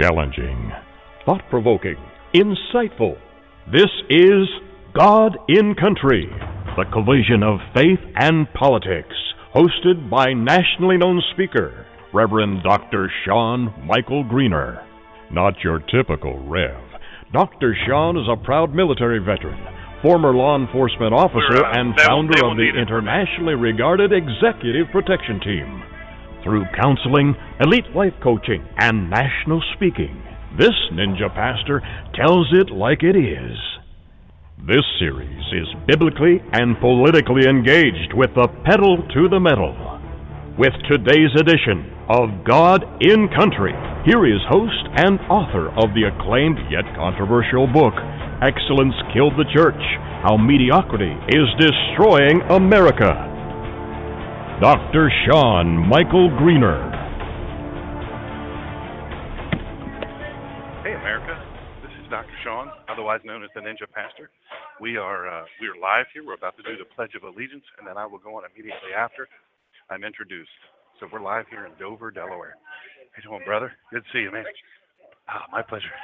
Challenging, thought provoking, insightful. This is God in Country, the collision of faith and politics, hosted by nationally known speaker, Reverend Dr. Shawn Michael Greener. Not your typical Rev. Dr. Shawn is a proud military veteran, former law enforcement officer, uh, and founder of the internationally regarded Executive Protection Team. Through counseling, elite life coaching, and national speaking, this ninja pastor tells it like it is. This series is biblically and politically engaged with the pedal to the metal. With today's edition of God in Country, here is host and author of the acclaimed yet controversial book, Excellence Killed the Church How Mediocrity is Destroying America. Dr. Shawn Michael Greener. Hey, America. This is Dr. Shawn, otherwise known as the Ninja Pastor. We are uh, we are live here. We're about to do the Pledge of Allegiance, and then I will go on immediately after I'm introduced. So we're live here in Dover, Delaware. How you doing, brother? Good to see you, man. Ah, my pleasure.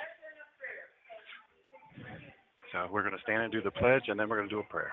So we're going to stand and do the pledge, and then we're going to do a prayer.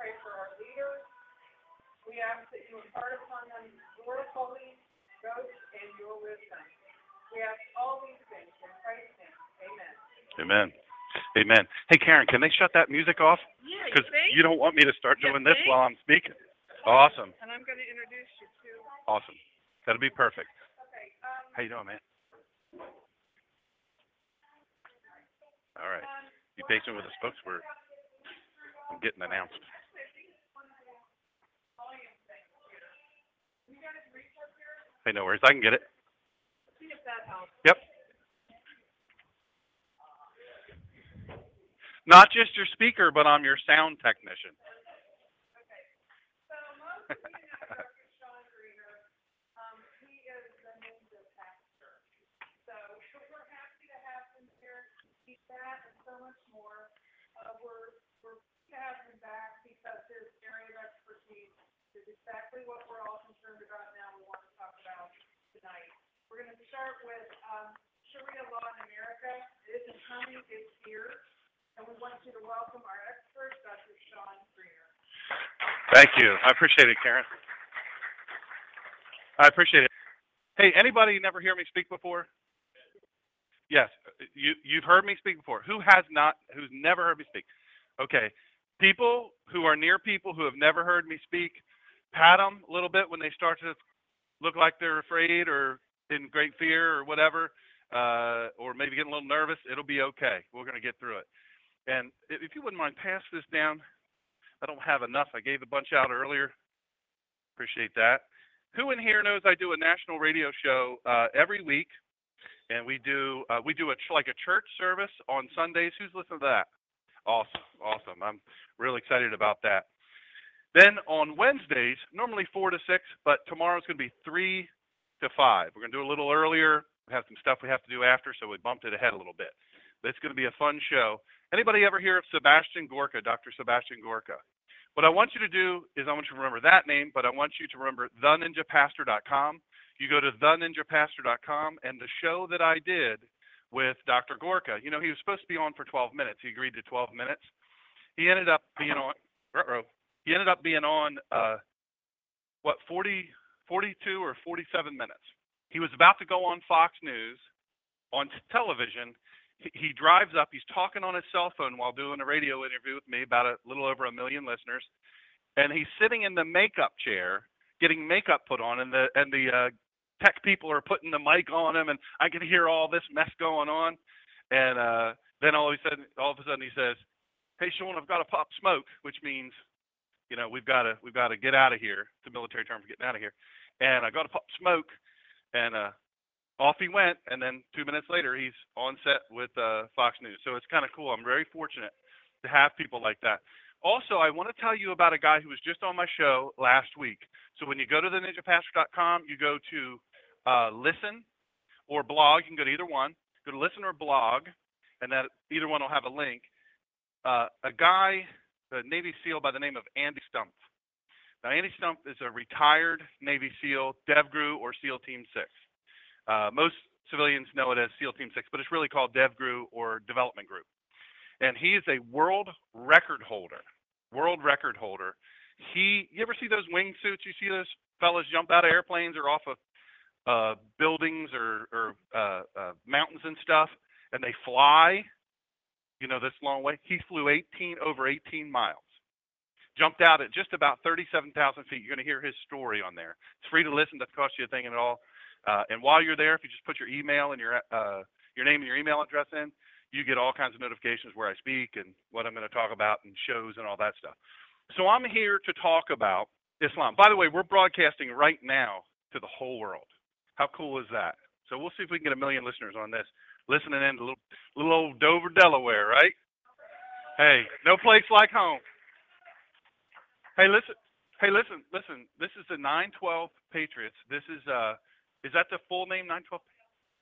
We pray for our leaders. We ask that you impart upon them your Holy Ghost and your wisdom. We ask all these things in Christ's name. Amen. Amen. Amen. Hey, Karen, can they shut that music off? Yeah, Because you don't want me to start You doing this while I'm speaking. Awesome. And I'm going to introduce you to. Awesome. That'll be perfect. Okay. Um, How you doing, man? All right. Be patient with us, folks. We're I'm getting announced. Hey, no worries. I can get it. Yep. Not just your speaker, but I'm your sound technician. So most of you know Dr. Shawn Greener. He is the ninja pastor. So we're happy to have him here. He's that and so much more. We're, we're happy to have him back because his area of expertise is exactly what we're all concerned about now. We want to talk about tonight. We're going to start with, um, Sharia law in America. It isn't coming, it's here. And we want you to welcome our expert, Dr. Shawn Greener. Thank you. I appreciate it, Karen. I appreciate it. Hey, anybody never hear me speak before? Yes, you you've heard me speak before. Who has not? Who's never heard me speak? Okay, people who are near people who have never heard me speak, pat them a little bit when they start to look like they're afraid or in great fear or whatever, uh, or maybe getting a little nervous. It'll be okay. We're going to get through it. And if you wouldn't mind, pass this down. I don't have enough. I gave a bunch out earlier. Appreciate that. Who in here knows I do a national radio show uh, every week, and we do uh, we do a like a church service on Sundays. Who's listening to that? Awesome, awesome. I'm really excited about that. Then on Wednesdays, normally four to six, but tomorrow's going to be three to five. We're going to do a little earlier. We have some stuff we have to do after, so we bumped it ahead a little bit. But it's going to be a fun show. Anybody ever hear of Sebastian Gorka, Dr. Sebastian Gorka? What I want you to do is I want you to remember that name, but I want you to remember theninjapastor.com. You go to theninjapastor.com, and the show that I did with Dr. Gorka, you know, he was supposed to be on for 12 minutes. He agreed to 12 minutes. He ended up being on, he ended up being on, uh, what, 40, 42 or 47 minutes. He was about to go on Fox News on television. He, he drives up, he's talking on his cell phone while doing a radio interview with me, about a little over a million listeners. And he's sitting in the makeup chair getting makeup put on, and the and the uh, tech people are putting the mic on him, and I can hear all this mess going on. And uh, then all of a sudden, all of a sudden, he says, "Hey, Shawn, I've got to pop smoke," which means, you know, we've got to we've got to get out of here. It's a military term for getting out of here. And I got to pop smoke. and uh, off he went. And then two minutes later, he's on set with uh, Fox News. So it's kind of cool. I'm very fortunate to have people like that. Also, I want to tell you about a guy who was just on my show last week. So when you go to the ninjapastor.com, you go to uh, listen or blog. You can go to either one. Go to listen or blog, and that either one will have a link. Uh, a guy, a Navy SEAL by the name of Andy Stumpf. Now, Andy Stumpf is a retired Navy SEAL, DevGru, or SEAL Team 6. Uh, most civilians know it as SEAL Team 6, but it's really called DevGru or Development Group. And he is a world record holder. World record holder. He, you ever see those wingsuits? You see those fellas jump out of airplanes or off of uh, buildings or, or uh, uh, mountains and stuff, and they fly, you know, this long way. He flew 18 over 18 miles, jumped out at just about 37,000 feet. You're going to hear his story on there. It's free to listen. Doesn't cost you a thing at all. Uh, and while you're there, if you just put your email and your uh, your name and your email address in, you get all kinds of notifications where I speak and what I'm going to talk about and shows and all that stuff. So I'm here to talk about Islam. By the way, we're broadcasting right now to the whole world. How cool is that? So we'll see if we can get a million listeners on this, listening in to little, little old Dover, Delaware, right? Hey, no place like home. Hey, listen. Hey, listen, listen. This is the 912 Patriots. This is uh, is that the full name? 912.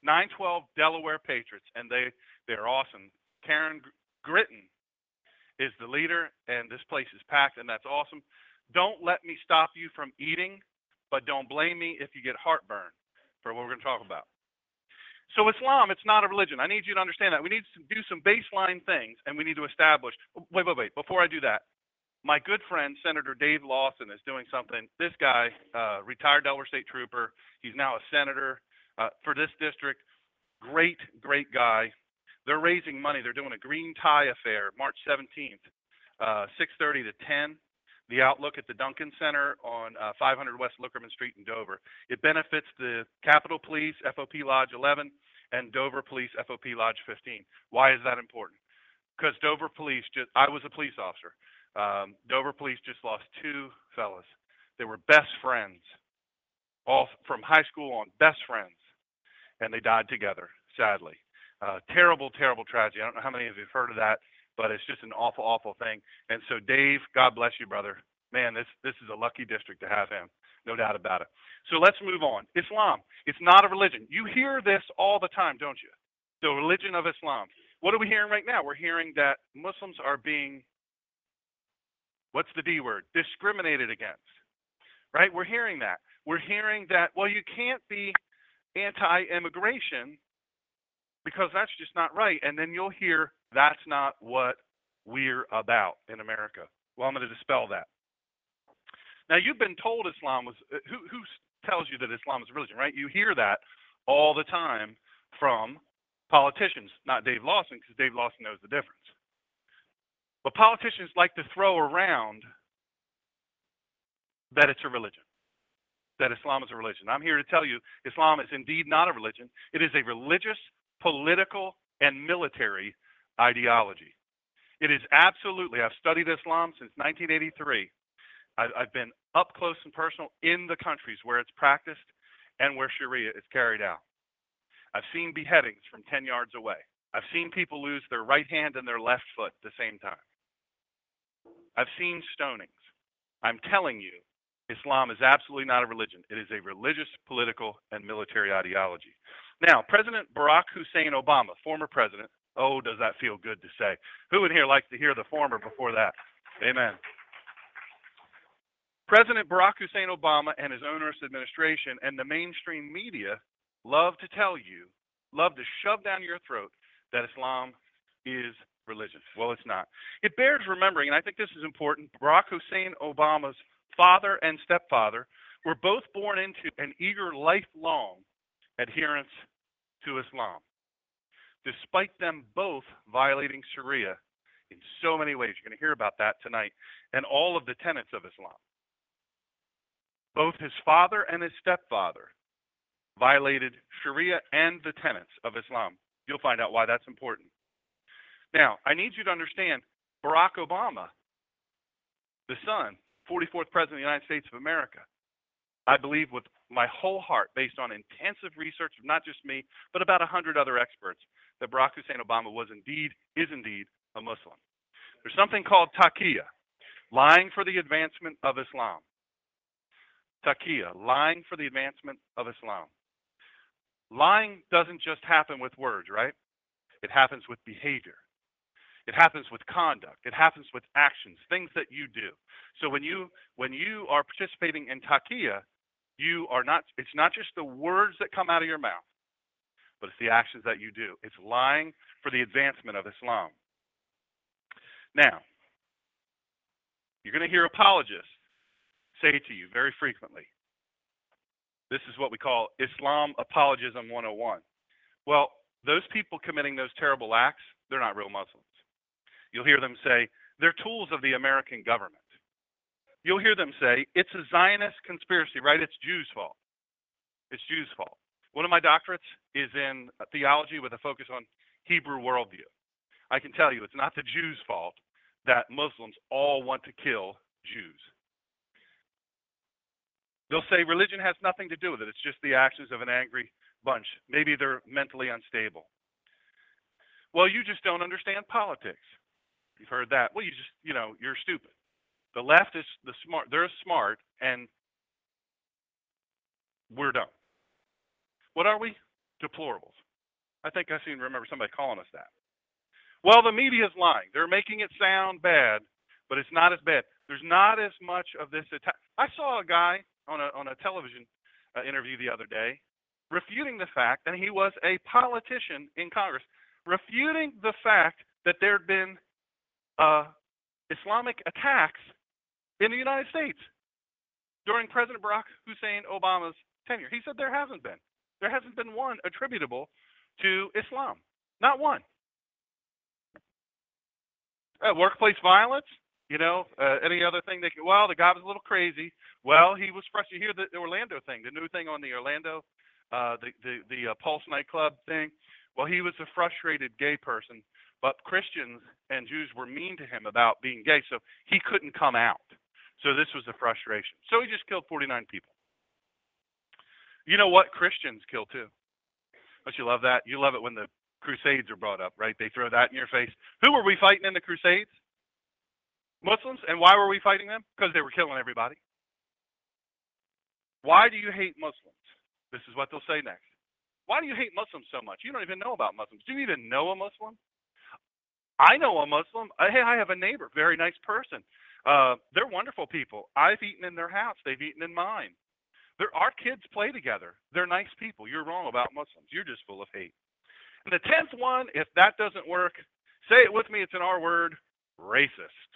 912 Delaware Patriots, and they they're awesome. Karen Gritton is the leader, and this place is packed, and that's awesome. Don't let me stop you from eating, but don't blame me if you get heartburn for what we're going to talk about. So Islam, it's not a religion. I need you to understand that. We need to do some baseline things, and we need to establish. Wait, wait, wait. Before I do that, my good friend Senator Dave Lawson is doing something. This guy, uh, retired Delaware State Trooper, he's now a senator uh, for this district. Great, great guy. They're raising money. They're doing a green tie affair March 17th, uh, 6:30 to 10 the Outlook at the Duncan Center on uh, 500 West Loockerman Street in Dover. It benefits the Capitol Police, FOP Lodge 11, and Dover Police, FOP Lodge 15. Why is that important? Because Dover Police just, I was a police officer. Um, Dover Police just lost two fellas. They were best friends, all from high school on, best friends, and they died together, sadly. Uh, terrible, terrible tragedy. I don't know how many of you have heard of that but it's just an awful, awful thing. And so, Dave, God bless you, brother. Man, this this is a lucky district to have him, no doubt about it. So let's move on. Islam, it's not a religion. You hear this all the time, don't you? The religion of Islam. What are we hearing right now? We're hearing that Muslims are being, what's the D word? Discriminated against. Right? We're hearing that. We're hearing that, well, you can't be anti immigration because that's just not right. And then you'll hear that's not what we're about in America. Well, I'm going to dispel that. Now, you've been told Islam was, uh, who, who tells you that Islam is a religion, right? You hear that all the time from politicians, not Dave Lawson, because Dave Lawson knows the difference. But politicians like to throw around that it's a religion, that Islam is a religion. I'm here to tell you Islam is indeed not a religion, it is a religious, political, and military ideology. It is absolutely, I've studied Islam since 1983. I've, been up close and personal in the countries where it's practiced and where Sharia is carried out. I've seen beheadings from 10 yards away. I've seen people lose their right hand and their left foot at the same time. I've seen stonings. I'm telling you, Islam is absolutely not a religion. It is a religious, political, and military ideology. Now, President Barack Hussein Obama, former president, Oh, does that feel good to say? Who in here likes to hear the former before that? Amen. President Barack Hussein Obama and his onerous administration and the mainstream media love to tell you, love to shove down your throat that Islam is religion. Well, it's not. It bears remembering, and I think this is important Barack Hussein Obama's father and stepfather were both born into an eager, lifelong adherence to Islam despite them both violating Sharia in so many ways. You're going to hear about that tonight, and all of the tenets of Islam. Both his father and his stepfather violated Sharia and the tenets of Islam. You'll find out why that's important. Now, I need you to understand Barack Obama, the son, 44th President of the United States of America, I believe with my whole heart, based on intensive research of not just me, but about 100 other experts, that Barack Hussein Obama was indeed, is indeed, a Muslim. There's something called taqiyya, lying for the advancement of Islam. Taqiyya, lying for the advancement of Islam. Lying doesn't just happen with words, right? It happens with behavior. It happens with conduct. It happens with actions, things that you do. So when you when you are participating in taqiyya, you are not it's not just the words that come out of your mouth, but it's the actions that you do. It's lying for the advancement of Islam. Now, you're going to hear apologists say to you very frequently, this is what we call Islam apologism 101. Well, those people committing those terrible acts, they're not real Muslims. You'll hear them say, they're tools of the American government. You'll hear them say, it's a Zionist conspiracy, right? It's Jews' fault. It's Jews' fault. One of my doctorates is in theology with a focus on Hebrew worldview. I can tell you it's not the Jews' fault that Muslims all want to kill Jews. They'll say religion has nothing to do with it. It's just the actions of an angry bunch. Maybe they're mentally unstable. Well, you just don't understand politics. You've heard that. Well, you just, you know, you're stupid. The left is the smart. They're smart, and we're dumb. What are we? Deplorables. I think I seem to remember somebody calling us that. Well, the media is lying. They're making it sound bad, but it's not as bad. There's not as much of this attack. I saw a guy on a on a television uh, interview the other day refuting the fact that he was a politician in Congress, refuting the fact that there'd been uh, Islamic attacks in the United States during President Barack Hussein Obama's tenure. He said there hasn't been. There hasn't been one attributable to Islam. Not one. Uh, workplace violence, you know, uh, any other thing they well, the guy was a little crazy. Well, he was frustrated. You hear the Orlando thing, the new thing on the Orlando, uh, the the the uh, Pulse nightclub thing. Well, he was a frustrated gay person, but Christians and Jews were mean to him about being gay, so he couldn't come out. So this was a frustration. So he just killed 49 people. You know what? Christians kill too. Don't you love that? You love it when the Crusades are brought up, right? They throw that in your face. Who were we fighting in the Crusades? Muslims. And why were we fighting them? Because they were killing everybody. Why do you hate Muslims? This is what they'll say next. Why do you hate Muslims so much? You don't even know about Muslims. Do you even know a Muslim? I know a Muslim. Uh, hey, I have a neighbor, very nice person. Uh, they're wonderful people. I've eaten in their house. They've eaten in mine. They're, our kids play together. They're nice people. You're wrong about Muslims. You're just full of hate. And the tenth one, if that doesn't work, say it with me. It's an R word racist.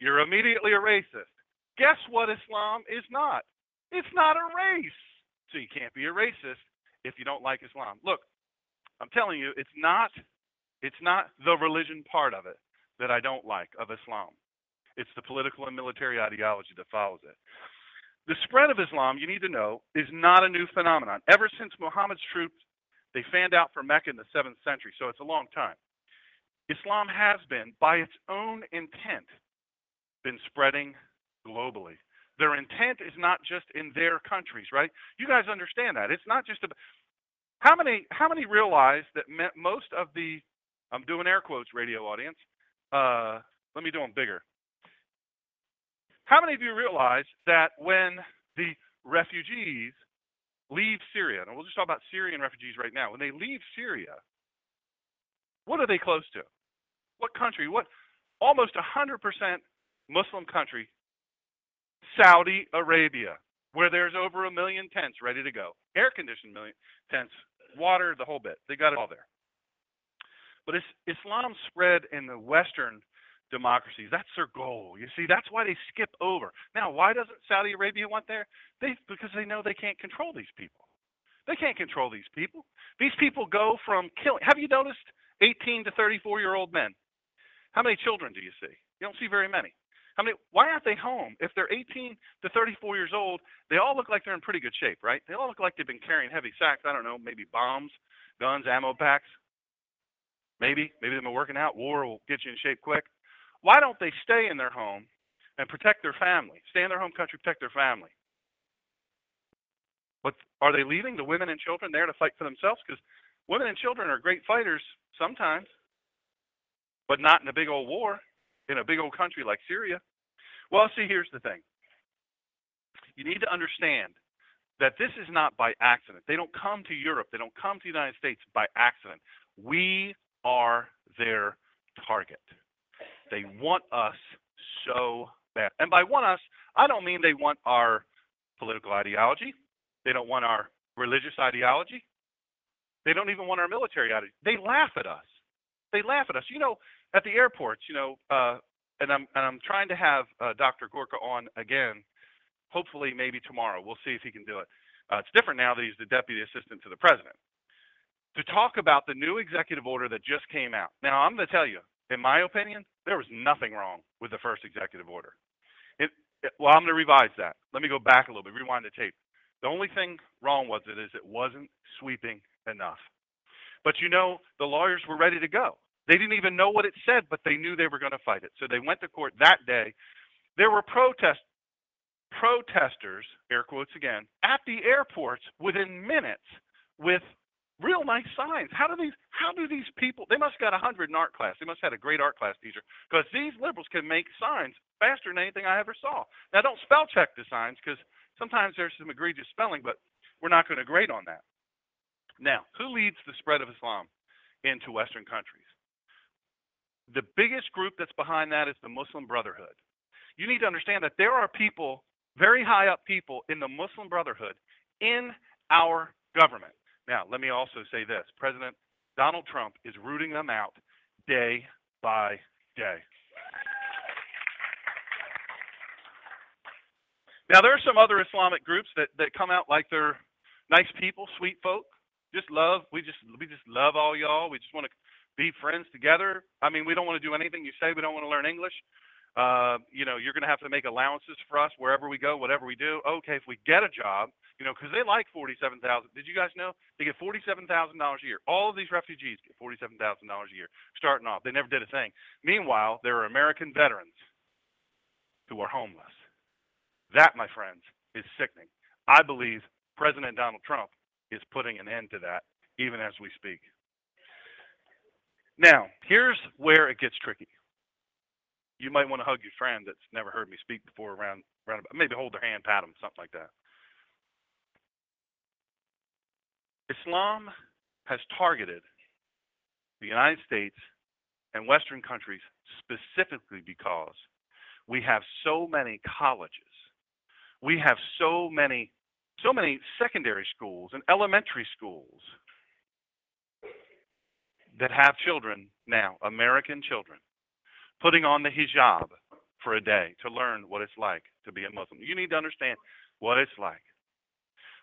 You're immediately a racist. Guess what Islam is not? It's not a race. So you can't be a racist if you don't like Islam. Look, I'm telling you, it's not it's not the religion part of it that I don't like of Islam. It's the political and military ideology that follows it. The spread of Islam, you need to know, is not a new phenomenon. Ever since Muhammad's troops they fanned out from Mecca in the 7th century, so it's a long time. Islam has been, by its own intent, been spreading globally. Their intent is not just in their countries, right? You guys understand that. It's not just about how many how many realize that most of the I'm doing air quotes radio audience. Uh, let me do them bigger. How many of you realize that when the refugees leave Syria, and we'll just talk about Syrian refugees right now, when they leave Syria, what are they close to? What country? What almost 100% Muslim country, Saudi Arabia, where there's over a million tents ready to go, air conditioned million tents, water, the whole bit. They got it all there. But Islam spread in the Western democracies. That's their goal. You see, that's why they skip over. Now, why doesn't Saudi Arabia want there? They because they know they can't control these people. They can't control these people. These people go from killing. Have you noticed 18 to 34 year old men? How many children do you see? You don't see very many. How many? Why aren't they home? If they're 18 to 34 years old, they all look like they're in pretty good shape, right? They all look like they've been carrying heavy sacks. I don't know, maybe bombs, guns, ammo packs. Maybe, maybe they've been working out. War will get you in shape quick. Why don't they stay in their home and protect their family? Stay in their home country, protect their family. But are they leaving the women and children there to fight for themselves? Because women and children are great fighters sometimes, but not in a big old war in a big old country like Syria. Well, see, here's the thing. You need to understand that this is not by accident. They don't come to Europe, they don't come to the United States by accident. We are their target. They want us so bad. And by want us, I don't mean they want our political ideology. They don't want our religious ideology. They don't even want our military ideology. They laugh at us. They laugh at us. You know, at the airports, you know, uh, and I'm and I'm trying to have uh, Dr. Gorka on again. Hopefully, maybe tomorrow. We'll see if he can do it. Uh, it's different now that he's the deputy assistant to the president. To talk about the new executive order that just came out. Now, I'm going to tell you, in my opinion, there was nothing wrong with the first executive order. It, it, well, I'm going to revise that. Let me go back a little bit, rewind the tape. The only thing wrong with it is it wasn't sweeping enough. But you know, the lawyers were ready to go. They didn't even know what it said, but they knew they were going to fight it. So they went to court that day. There were protest protesters, air quotes again, at the airports within minutes with real nice signs. How do these how do these people they must have got a hundred in art class. They must have had a great art class teacher. Because these liberals can make signs faster than anything I ever saw. Now don't spell check the signs because sometimes there's some egregious spelling, but we're not going to grade on that. Now, who leads the spread of Islam into Western countries? The biggest group that's behind that is the Muslim Brotherhood. You need to understand that there are people, very high up people in the Muslim Brotherhood in our government. Now, let me also say this President Donald Trump is rooting them out day by day. Now, there are some other Islamic groups that, that come out like they're nice people, sweet folk. Just love, we just we just love all y'all. We just want to be friends together. I mean, we don't want to do anything you say. We don't want to learn English. Uh, you know, you're going to have to make allowances for us wherever we go, whatever we do. Okay, if we get a job, you know, because they like forty-seven thousand. Did you guys know they get forty-seven thousand dollars a year? All of these refugees get forty-seven thousand dollars a year starting off. They never did a thing. Meanwhile, there are American veterans who are homeless. That, my friends, is sickening. I believe President Donald Trump is putting an end to that, even as we speak. Now, here's where it gets tricky. You might want to hug your friend that's never heard me speak before around, around maybe hold their hand, pat them, something like that. Islam has targeted the United States and Western countries specifically because we have so many colleges. We have so many so many secondary schools and elementary schools that have children now, American children, putting on the hijab for a day to learn what it's like to be a Muslim. You need to understand what it's like.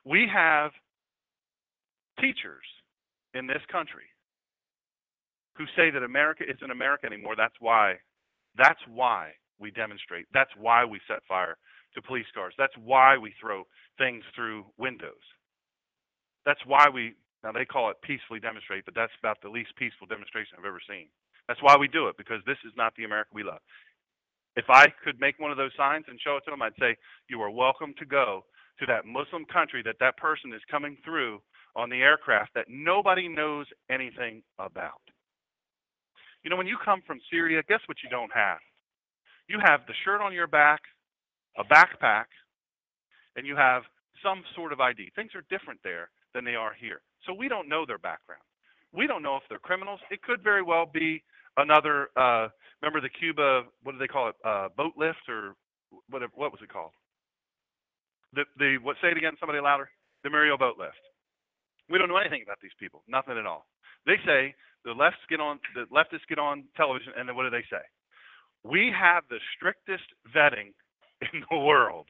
We have teachers in this country who say that America isn't America anymore. That's why that's why we demonstrate. That's why we set fire to police cars. That's why we throw things through windows. That's why we now they call it peacefully demonstrate, but that's about the least peaceful demonstration I've ever seen. That's why we do it because this is not the America we love. If I could make one of those signs and show it to them, I'd say, "You are welcome to go to that Muslim country that that person is coming through on the aircraft that nobody knows anything about." You know, when you come from Syria, guess what you don't have? You have the shirt on your back, a backpack, and you have some sort of ID. Things are different there than they are here. So we don't know their background. We don't know if they're criminals. It could very well be another. Uh, remember the Cuba? What do they call it? Uh, boat lift or whatever? What was it called? The the what? Say it again. Somebody louder. The Mariel boat lift. We don't know anything about these people. Nothing at all. They say the lefts get on the leftists get on television, and then what do they say? We have the strictest vetting in the world.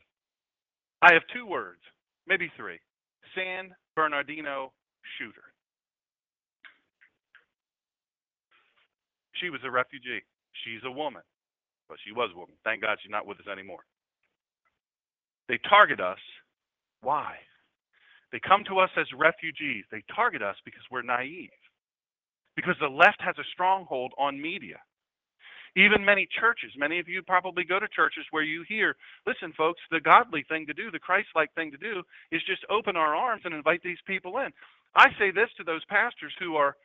I have two words, maybe three: San Bernardino shooter. She was a refugee. She's a woman. But she was a woman. Thank God she's not with us anymore. They target us. Why? They come to us as refugees. They target us because we're naive. Because the left has a stronghold on media. Even many churches, many of you probably go to churches where you hear, listen, folks, the godly thing to do, the Christ like thing to do is just open our arms and invite these people in. I say this to those pastors who are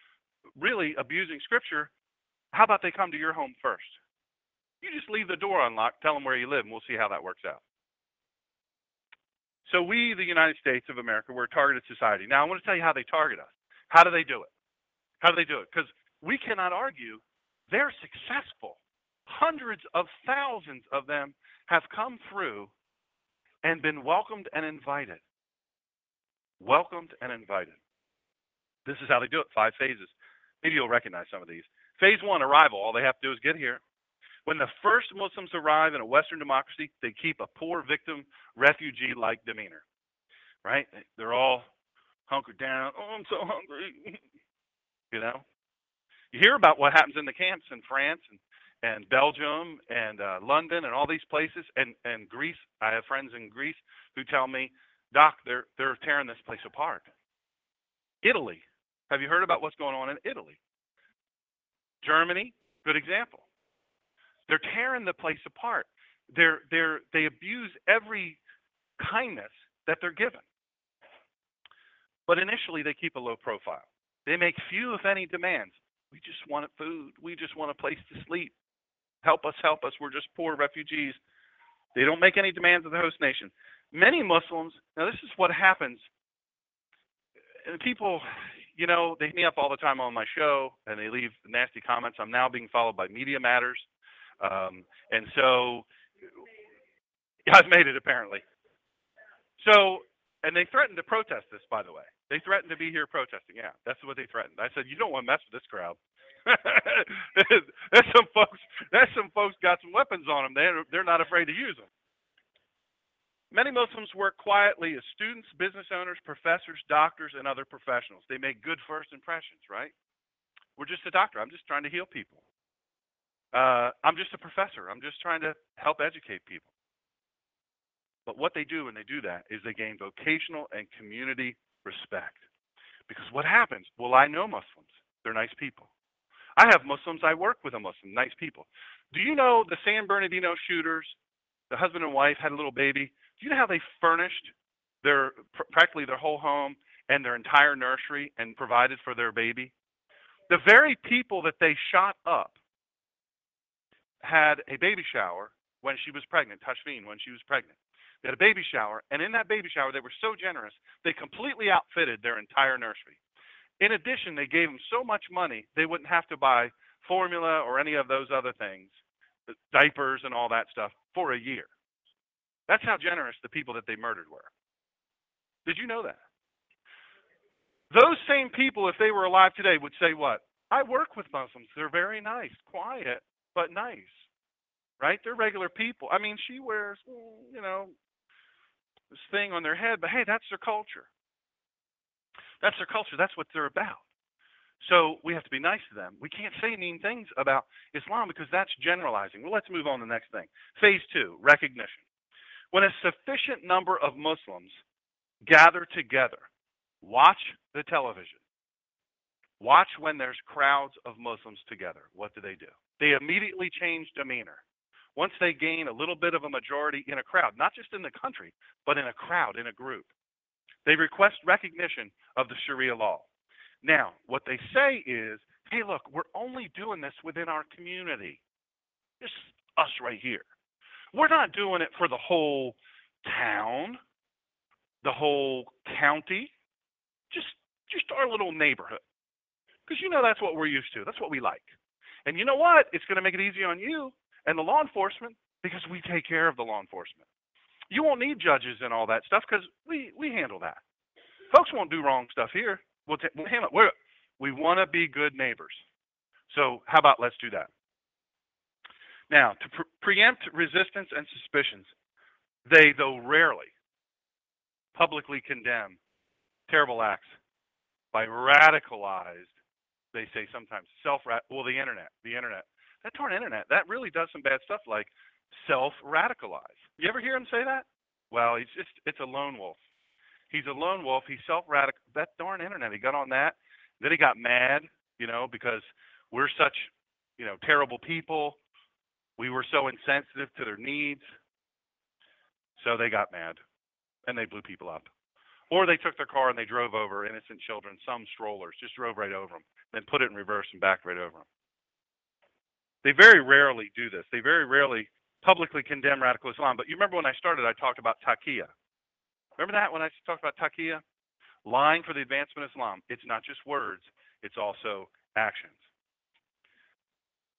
really abusing Scripture how about they come to your home first? You just leave the door unlocked, tell them where you live, and we'll see how that works out. So we, the United States of America, we're a targeted society. Now I want to tell you how they target us. How do they do it? How do they do it? Because we cannot argue they're successful. Hundreds of thousands of them have come through and been welcomed and invited. Welcomed and invited. This is how they do it. Five phases. Maybe you'll recognize some of these. Phase one, arrival. All they have to do is get here. When the first Muslims arrive in a Western democracy, they keep a poor victim, refugee like demeanor. Right? They're all hunkered down. Oh, I'm so hungry. you know? You hear about what happens in the camps in France and, and Belgium and uh, London and all these places and, and Greece. I have friends in Greece who tell me, Doc, they're, they're tearing this place apart. Italy. Have you heard about what's going on in Italy? Germany, good example. They're tearing the place apart. They're, they're, they abuse every kindness that they're given. But initially, they keep a low profile. They make few, if any, demands. We just want food. We just want a place to sleep. Help us, help us. We're just poor refugees. They don't make any demands of the host nation. Many Muslims, now this is what happens. And people, you know, they hit me up all the time on my show and they leave nasty comments. I'm now being followed by Media Matters. Um, and so I've made it apparently. So, and they threatened to protest this, by the way. They threatened to be here protesting. Yeah, that's what they threatened. I said, you don't want to mess with this crowd. there's some folks. There's some folks got some weapons on them. They're they're not afraid to use them. Many Muslims work quietly as students, business owners, professors, doctors, and other professionals. They make good first impressions, right? We're just a doctor. I'm just trying to heal people. Uh, I'm just a professor. I'm just trying to help educate people. But what they do when they do that is they gain vocational and community respect. Because what happens? Well, I know Muslims. They're nice people. I have Muslims. I work with a Muslim. Nice people. Do you know the San Bernardino shooters? The husband and wife had a little baby. Do you know how they furnished their practically their whole home and their entire nursery and provided for their baby? The very people that they shot up had a baby shower when she was pregnant, Tashfeen, when she was pregnant. They had a baby shower, and in that baby shower, they were so generous, they completely outfitted their entire nursery. In addition, they gave them so much money, they wouldn't have to buy formula or any of those other things, diapers and all that stuff, for a year. That's how generous the people that they murdered were. Did you know that? Those same people, if they were alive today, would say what? I work with Muslims. They're very nice, quiet, but nice, right? They're regular people. I mean, she wears, mm, you know, this thing on their head, but hey, that's their culture. That's their culture. That's what they're about. So we have to be nice to them. We can't say mean things about Islam because that's generalizing. Well, let's move on to the next thing. Phase two, recognition. When a sufficient number of Muslims gather together, watch the television, watch when there's crowds of Muslims together, what do they do? they immediately change demeanor. Once they gain a little bit of a majority in a crowd, not just in the country, but in a crowd, in a group, they request recognition of the Sharia law. Now, what they say is, hey, look, we're only doing this within our community. Just us right here. We're not doing it for the whole town, the whole county, just just our little neighborhood. Because you know that's what we're used to. That's what we like. And you know what? It's going to make it easy on you and the law enforcement because we take care of the law enforcement. You won't need judges and all that stuff because we, we handle that. Folks won't do wrong stuff here. We'll, t- we'll handle. We're, we want to be good neighbors. So, how about let's do that? Now, to pre- preempt resistance and suspicions, they, though rarely, publicly condemn terrible acts by radicalized they say sometimes self well the internet the internet. That darn internet that really does some bad stuff like self radicalize you ever hear him say that? Well he's just it's a lone wolf. He's a lone wolf. He's self radical that darn internet he got on that. Then he got mad you know because we're such you know terrible people We were so insensitive to their needs. So they got mad and they blew people up. Or they took their car and they drove over innocent children, some strollers, just drove right over them, then put it in reverse and backed right over them. They very rarely do this. They very rarely publicly condemn radical Islam. But you remember when I started, I talked about taqiyya. Remember that when I talked about taqiyya? Lying for the advancement of Islam. It's not just words, it's also actions.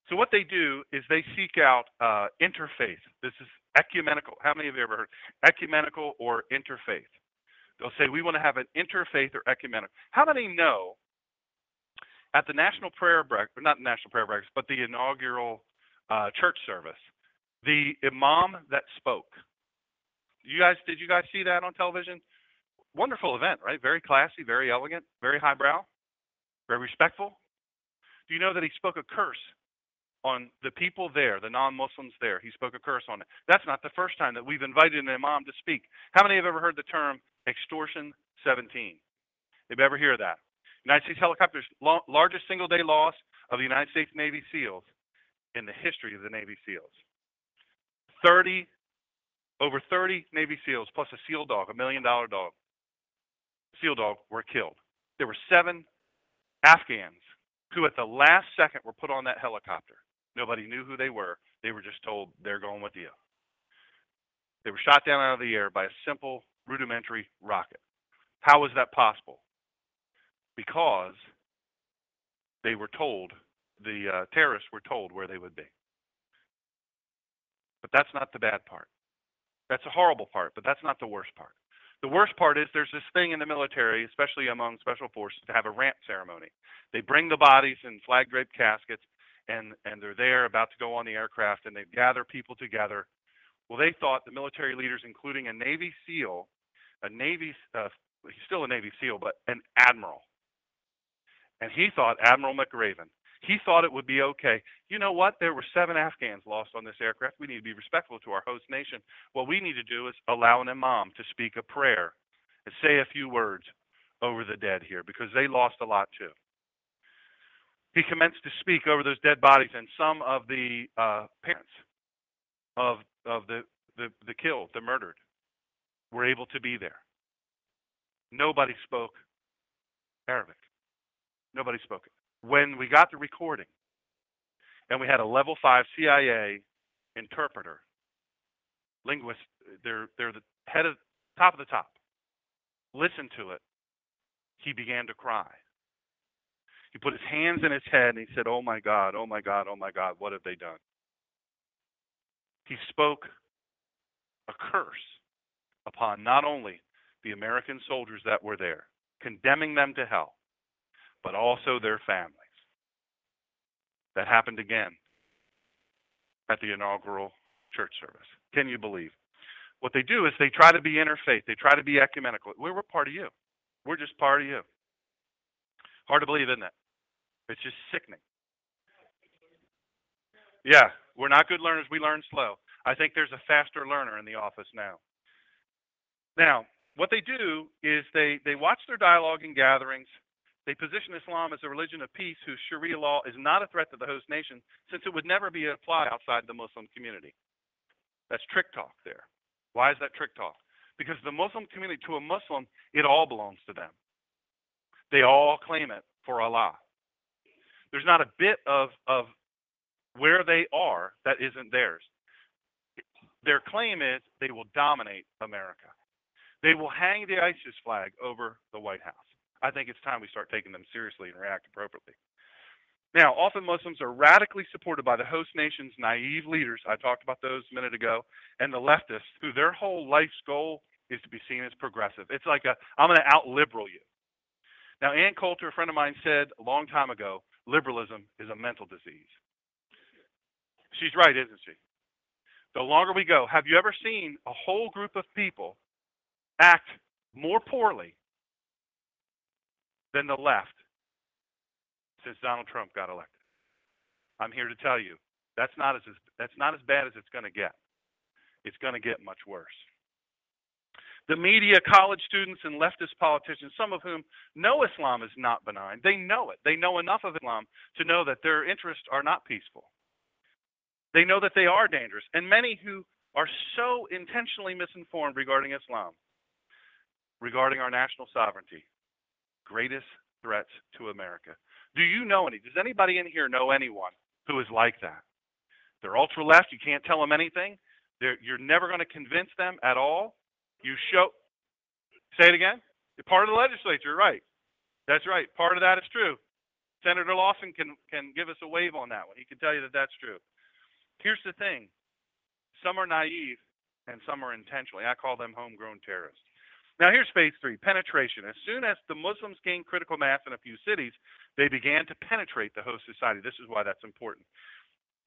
So what they do is they seek out uh, interfaith. This is ecumenical. How many of you ever heard ecumenical or interfaith? They'll say we want to have an interfaith or ecumenical. How many know at the national prayer breakfast, not national prayer breakfast, but the inaugural uh, church service, the imam that spoke. You guys, did you guys see that on television? Wonderful event, right? Very classy, very elegant, very highbrow, very respectful. Do you know that he spoke a curse on the people there, the non-Muslims there? He spoke a curse on it. That's not the first time that we've invited an imam to speak. How many have ever heard the term extortion 17? Have you ever hear that? United States helicopters, largest single day loss of the United States Navy SEALs in the history of the Navy SEALs. 30, over 30 Navy SEALs plus a SEAL dog, a million dollar dog, SEAL dog, were killed. There were seven Afghans who, at the last second, were put on that helicopter. Nobody knew who they were. They were just told, they're going with you. They were shot down out of the air by a simple, rudimentary rocket. How was that possible? Because they were told, the uh, terrorists were told where they would be. But that's not the bad part. That's a horrible part, but that's not the worst part. The worst part is there's this thing in the military, especially among special forces, to have a ramp ceremony. They bring the bodies in flag draped caskets, and, and they're there about to go on the aircraft, and they gather people together. Well, they thought the military leaders, including a Navy SEAL, a Navy, uh, he's still a Navy SEAL, but an admiral. And he thought Admiral McRaven he thought it would be okay. You know what? There were seven Afghans lost on this aircraft. We need to be respectful to our host nation. What we need to do is allow an imam to speak a prayer and say a few words over the dead here because they lost a lot too. He commenced to speak over those dead bodies, and some of the uh, parents of of the, the the killed, the murdered, were able to be there. Nobody spoke Arabic. Nobody spoke it when we got the recording and we had a level five CIA interpreter, linguist, they're, they're the head of top of the top, listen to it, he began to cry. He put his hands in his head and he said, Oh my God, oh my God, oh my God, what have they done? He spoke a curse upon not only the American soldiers that were there, condemning them to hell, but also their families. That happened again at the inaugural church service. Can you believe? What they do is they try to be interfaith, they try to be ecumenical. We're, part of you. We're just part of you. Hard to believe, isn't it? It's just sickening. Yeah, we're not good learners. We learn slow. I think there's a faster learner in the office now. Now, what they do is they, they watch their dialogue and gatherings they position Islam as a religion of peace whose Sharia law is not a threat to the host nation, since it would never be applied outside the Muslim community. That's trick talk there. Why is that trick talk? Because the Muslim community, to a Muslim, it all belongs to them. They all claim it for Allah. There's not a bit of, of where they are that isn't theirs. Their claim is they will dominate America. They will hang the ISIS flag over the White House. I think it's time we start taking them seriously and react appropriately. Now, often Muslims are radically supported by the host nation's naive leaders. I talked about those a minute ago, and the leftists, who their whole life's goal is to be seen as progressive. It's like a, I'm going to out liberal you. Now, Ann Coulter, a friend of mine, said a long time ago, liberalism is a mental disease. She's right, isn't she? The longer we go, have you ever seen a whole group of people act more poorly than the left since Donald Trump got elected. I'm here to tell you that's not as that's not as bad as it's going to get. It's going to get much worse. The media, college students, and leftist politicians, some of whom know Islam is not benign, they know it. They know enough of Islam to know that their interests are not peaceful. They know that they are dangerous. And many who are so intentionally misinformed regarding Islam, regarding our national sovereignty, greatest threats to America. Do you know any? Does anybody in here know anyone who is like that? They're ultra left. You can't tell them anything. They're, you're never going to convince them at all. You show. Say it again. You're part of the legislature, right? That's right. Part of that is true. Senator Lawson can can give us a wave on that one. He can tell you that that's true. Here's the thing: some are naive, and some are intentionally. I call them homegrown terrorists. Now, here's phase three penetration. As soon as the Muslims gained critical mass in a few cities, they began to penetrate the host society. This is why that's important.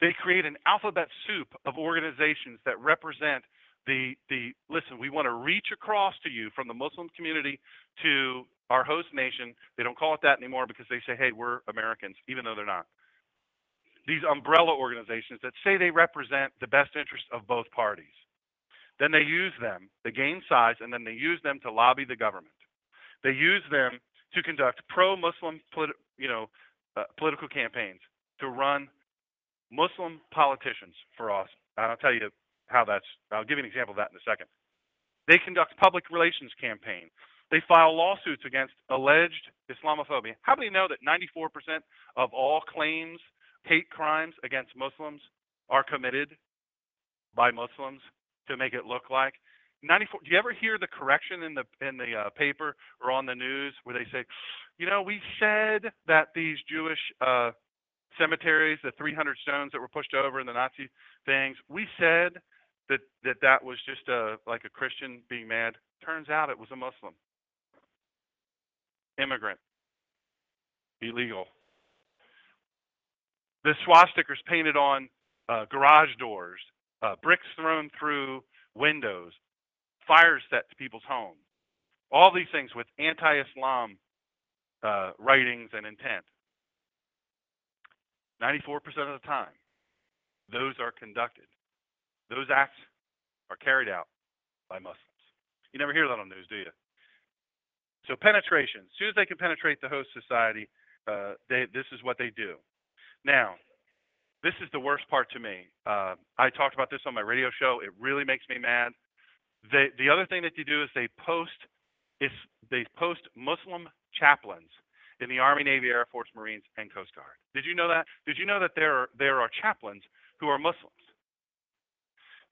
They create an alphabet soup of organizations that represent the, the listen, we want to reach across to you from the Muslim community to our host nation. They don't call it that anymore because they say, hey, we're Americans, even though they're not. These umbrella organizations that say they represent the best interest of both parties. Then they use them, they gain size, and then they use them to lobby the government. They use them to conduct pro-Muslim, you know, uh, political campaigns to run Muslim politicians for us. and I'll tell you how that's. I'll give you an example of that in a second. They conduct public relations campaign. They file lawsuits against alleged Islamophobia. How many know that 94% of all claims, hate crimes against Muslims, are committed by Muslims to make it look like 94 do you ever hear the correction in the in the uh, paper or on the news where they say you know we said that these jewish uh, cemeteries the 300 stones that were pushed over in the nazi things we said that that that was just a like a christian being mad turns out it was a muslim immigrant illegal the swastikas painted on uh, garage doors uh, bricks thrown through windows, fires set to people's homes. All these things with anti Islam uh, writings and intent. 94% of the time, those are conducted. Those acts are carried out by Muslims. You never hear that on news, do you? So penetration. As soon as they can penetrate the host society, uh, they, this is what they do. Now, this is the worst part to me. Uh, I talked about this on my radio show. It really makes me mad. They, the other thing that they do is they post is they post Muslim chaplains in the Army, Navy, Air Force, Marines, and Coast Guard. Did you know that? Did you know that there are, there are chaplains who are Muslims?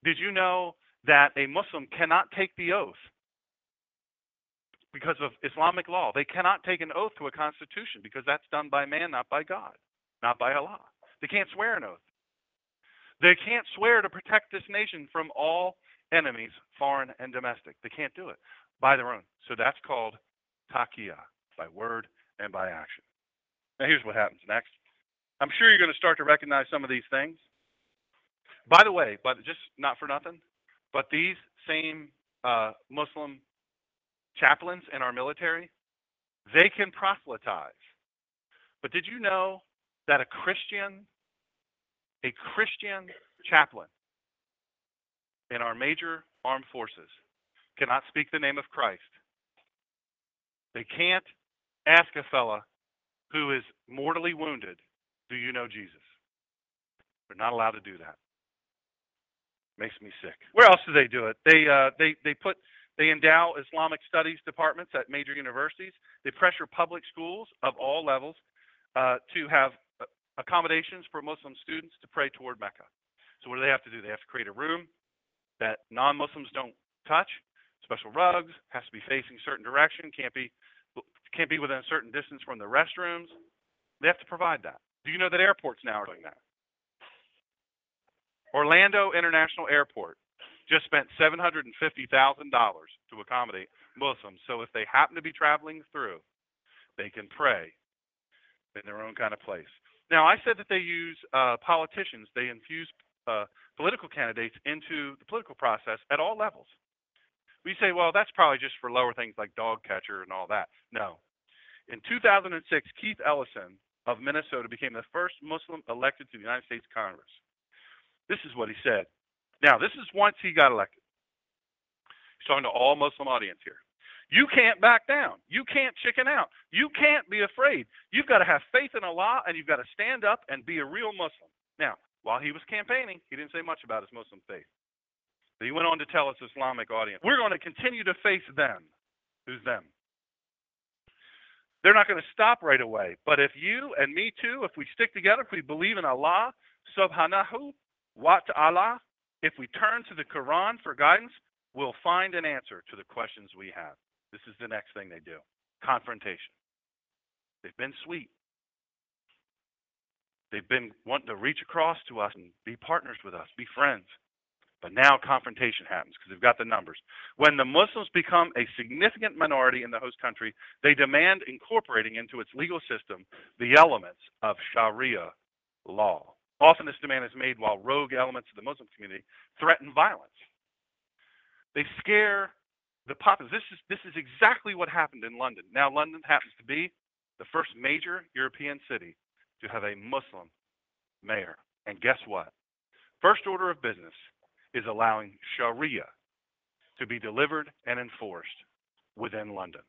Did you know that a Muslim cannot take the oath because of Islamic law? They cannot take an oath to a constitution because that's done by man, not by God, not by Allah. They can't swear an oath. They can't swear to protect this nation from all enemies, foreign and domestic. They can't do it by their own. So that's called taqiyya, by word and by action. Now, here's what happens next. I'm sure you're going to start to recognize some of these things. By the way, but just not for nothing, but these same uh, Muslim chaplains in our military, they can proselytize. But did you know that a Christian, a Christian chaplain in our major armed forces cannot speak the name of Christ. They can't ask a fella who is mortally wounded, Do you know Jesus? They're not allowed to do that. Makes me sick. Where else do they do it? They uh, they they put they endow Islamic studies departments at major universities. They pressure public schools of all levels uh, to have accommodations for Muslim students to pray toward Mecca. So what do they have to do? They have to create a room that non-Muslims don't touch, special rugs, has to be facing certain direction, can't be can't be within a certain distance from the restrooms. They have to provide that. Do you know that airports now are doing that? Orlando International Airport just spent $750,000 to accommodate Muslims. So if they happen to be traveling through, they can pray in their own kind of place. Now, I said that they use uh, politicians, they infuse uh, political candidates into the political process at all levels. We say, well, that's probably just for lower things like dog catcher and all that. No. In 2006, Keith Ellison of Minnesota became the first Muslim elected to the United States Congress. This is what he said. Now, this is once he got elected. He's talking to all Muslim audience here. You can't back down. You can't chicken out. You can't be afraid. You've got to have faith in Allah and you've got to stand up and be a real Muslim. Now, while he was campaigning, he didn't say much about his Muslim faith. But he went on to tell his Islamic audience, we're going to continue to face them. Who's them? They're not going to stop right away. But if you and me too, if we stick together, if we believe in Allah, subhanahu wa Allah, if we turn to the Quran for guidance, we'll find an answer to the questions we have. This is the next thing they do confrontation. They've been sweet. They've been wanting to reach across to us and be partners with us, be friends. But now confrontation happens because they've got the numbers. When the Muslims become a significant minority in the host country, they demand incorporating into its legal system the elements of Sharia law. Often this demand is made while rogue elements of the Muslim community threaten violence. They scare the populace. This is, this is exactly what happened in London. Now, London happens to be the first major European city to have a Muslim mayor. And guess what? First order of business is allowing Sharia to be delivered and enforced within London.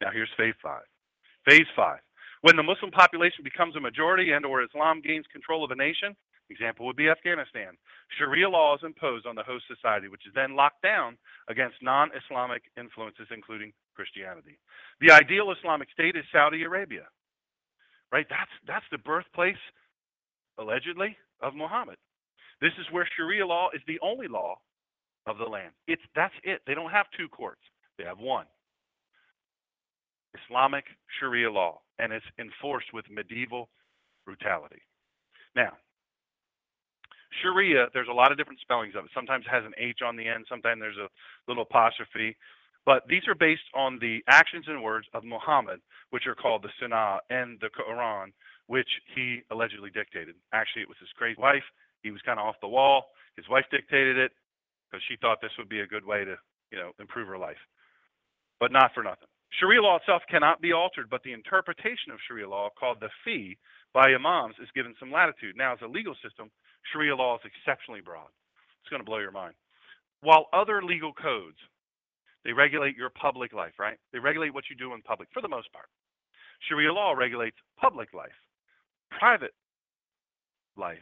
Now here's phase five. Phase five. When the Muslim population becomes a majority and or Islam gains control of a nation, example would be Afghanistan, Sharia law is imposed on the host society, which is then locked down against non-Islamic influences, including Christianity. The ideal Islamic state is Saudi Arabia, right? That's, that's the birthplace, allegedly, of Muhammad. This is where Sharia law is the only law of the land. It's that's it. They don't have two courts. They have one. Islamic Sharia law, and it's enforced with medieval brutality. Now, Sharia, there's a lot of different spellings of it. Sometimes it has an H on the end, sometimes there's a little apostrophe. But these are based on the actions and words of Muhammad, which are called the Sunnah and the Quran, which he allegedly dictated. Actually, it was his crazy wife he was kind of off the wall. His wife dictated it because she thought this would be a good way to, you know, improve her life. But not for nothing. Sharia law itself cannot be altered, but the interpretation of Sharia law, called the fiqh by imams, is given some latitude. Now, as a legal system, Sharia law is exceptionally broad. It's going to blow your mind. While other legal codes, they regulate your public life, right? They regulate what you do in public for the most part. Sharia law regulates public life, private life,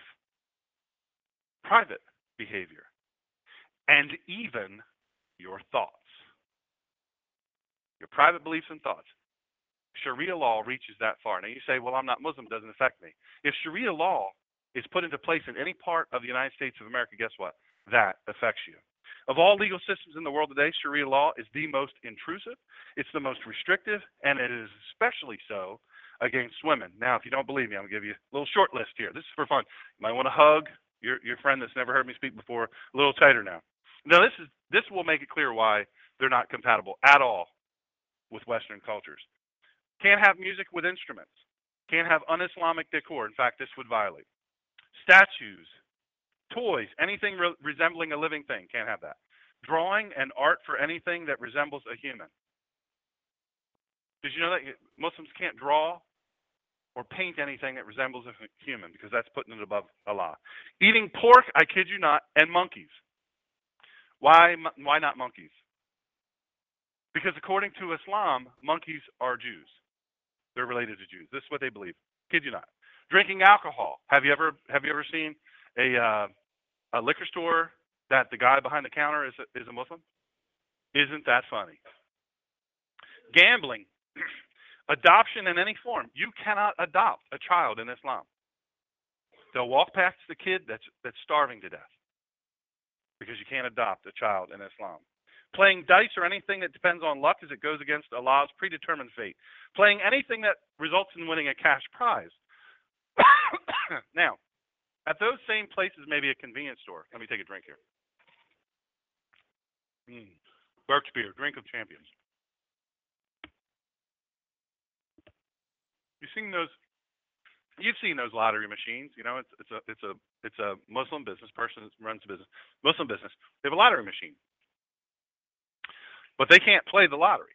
private behavior, and even your thoughts. Your private beliefs and thoughts. Sharia law reaches that far. Now you say, well, I'm not Muslim, it doesn't affect me. If Sharia law is put into place in any part of the United States of America, guess what? That affects you. Of all legal systems in the world today, Sharia law is the most intrusive, it's the most restrictive, and it is especially so against women. Now, if you don't believe me, I'm going to give you a little short list here. This is for fun. You might want to hug your your friend that's never heard me speak before a little tighter now. Now this is this will make it clear why they're not compatible at all with Western cultures. Can't have music with instruments. Can't have un-Islamic decor. In fact, this would violate. Statues, toys, anything re- resembling a living thing, can't have that. Drawing and art for anything that resembles a human. Did you know that Muslims can't draw or paint anything that resembles a human because that's putting it above Allah. Eating pork, I kid you not, and monkeys. Why, why not monkeys? Because according to Islam, monkeys are Jews. They're related to Jews. This is what they believe. Kid you not. Drinking alcohol. Have you ever have you ever seen a uh, a liquor store that the guy behind the counter is a, is a Muslim? Isn't that funny? Gambling. Adoption in any form. You cannot adopt a child in Islam. They'll walk past the kid that's that's starving to death because you can't adopt a child in Islam. Playing dice or anything that depends on luck as it goes against Allah's predetermined fate. Playing anything that results in winning a cash prize. now, at those same places, maybe a convenience store. Let me take a drink here. Mm. Burke's beer, drink of champions. You've seen those. You've seen those lottery machines. You know, it's it's a it's a it's a Muslim business person runs a business. Muslim business. They have a lottery machine, but they can't play the lottery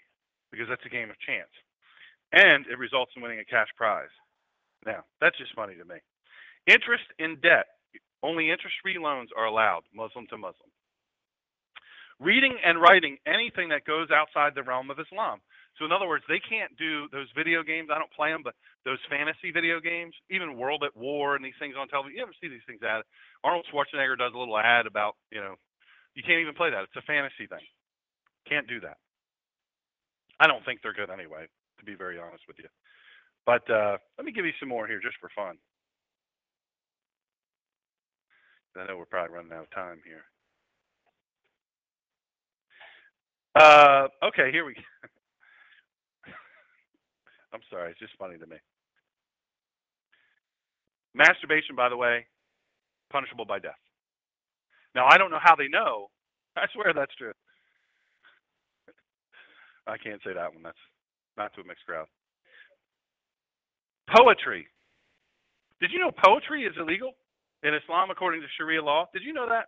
because that's a game of chance, and it results in winning a cash prize. Now, that's just funny to me. Interest in debt. Only interest-free loans are allowed, Muslim to Muslim. reading and writing anything that goes outside the realm of Islam. So in other words, they can't do those video games. I don't play them, but those fantasy video games, even World at War and these things on television. You ever see these things ad? Arnold Schwarzenegger does a little ad about, you know, you can't even play that. It's a fantasy thing. Can't do that. I don't think they're good anyway, to be very honest with you. But uh, let me give you some more here just for fun. I know we're probably running out of time here. Uh, okay, here we go. I'm sorry, it's just funny to me. Masturbation, by the way, punishable by death. Now, I don't know how they know. I swear that's true. I can't say that one. That's not to a mixed crowd. Poetry. Did you know poetry is illegal in Islam according to Sharia law? Did you know that?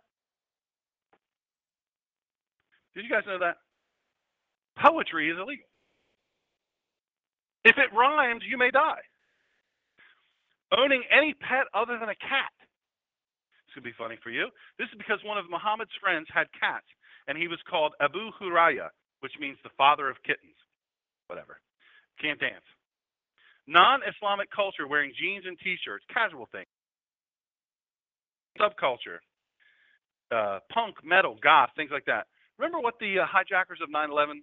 Did you guys know that? Poetry is illegal. If it rhymes, you may die. Owning any pet other than a cat. This could be funny for you. This is because one of Muhammad's friends had cats, and he was called Abu Huraya, which means the father of kittens. Whatever. Can't dance. Non Islamic culture wearing jeans and t shirts, casual things. Subculture. Uh, punk, metal, goth, things like that. Remember what the uh, hijackers of 9 11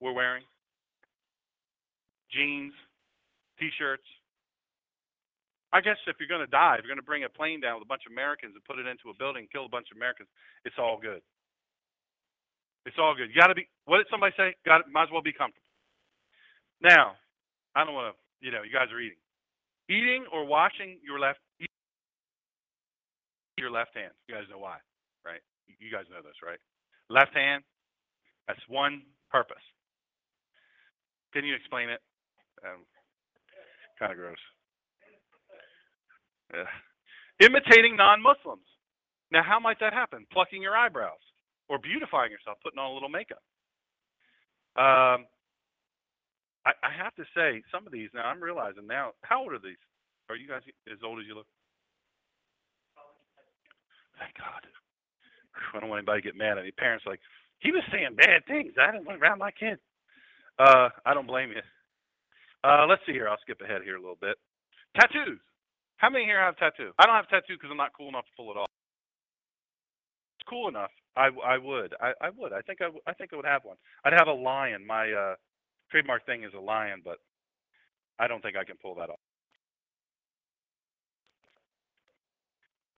were wearing? Jeans, t shirts. I guess if you're going to die, if you're going to bring a plane down with a bunch of Americans and put it into a building, and kill a bunch of Americans, it's all good. It's all good. You got to be. What did somebody say? Got might as well be comfortable. Now, I don't want to. You know, you guys are eating, eating or washing your left your left hand. You guys know why, right? You guys know this, right? Left hand. That's one purpose. Can you explain it? Um, kind of gross. Yeah. Imitating non-Muslims. Now, how might that happen? Plucking your eyebrows or beautifying yourself, putting on a little makeup. Um, I, I have to say, some of these now I'm realizing now. How old are these? Are you guys as old as you look? Thank God. I don't want anybody to get mad at me. Parents like, he was saying bad things. I didn't want around my kid. Uh, I don't blame you. Uh, let's see here. I'll skip ahead here a little bit. Tattoos. How many here have tattoo? I don't have tattoo because I'm not cool enough to pull it off. Cool enough. I, I would. I, I would. I think I, I think I would have one. I'd have a lion. My uh, trademark thing is a lion, but I don't think I can pull that off.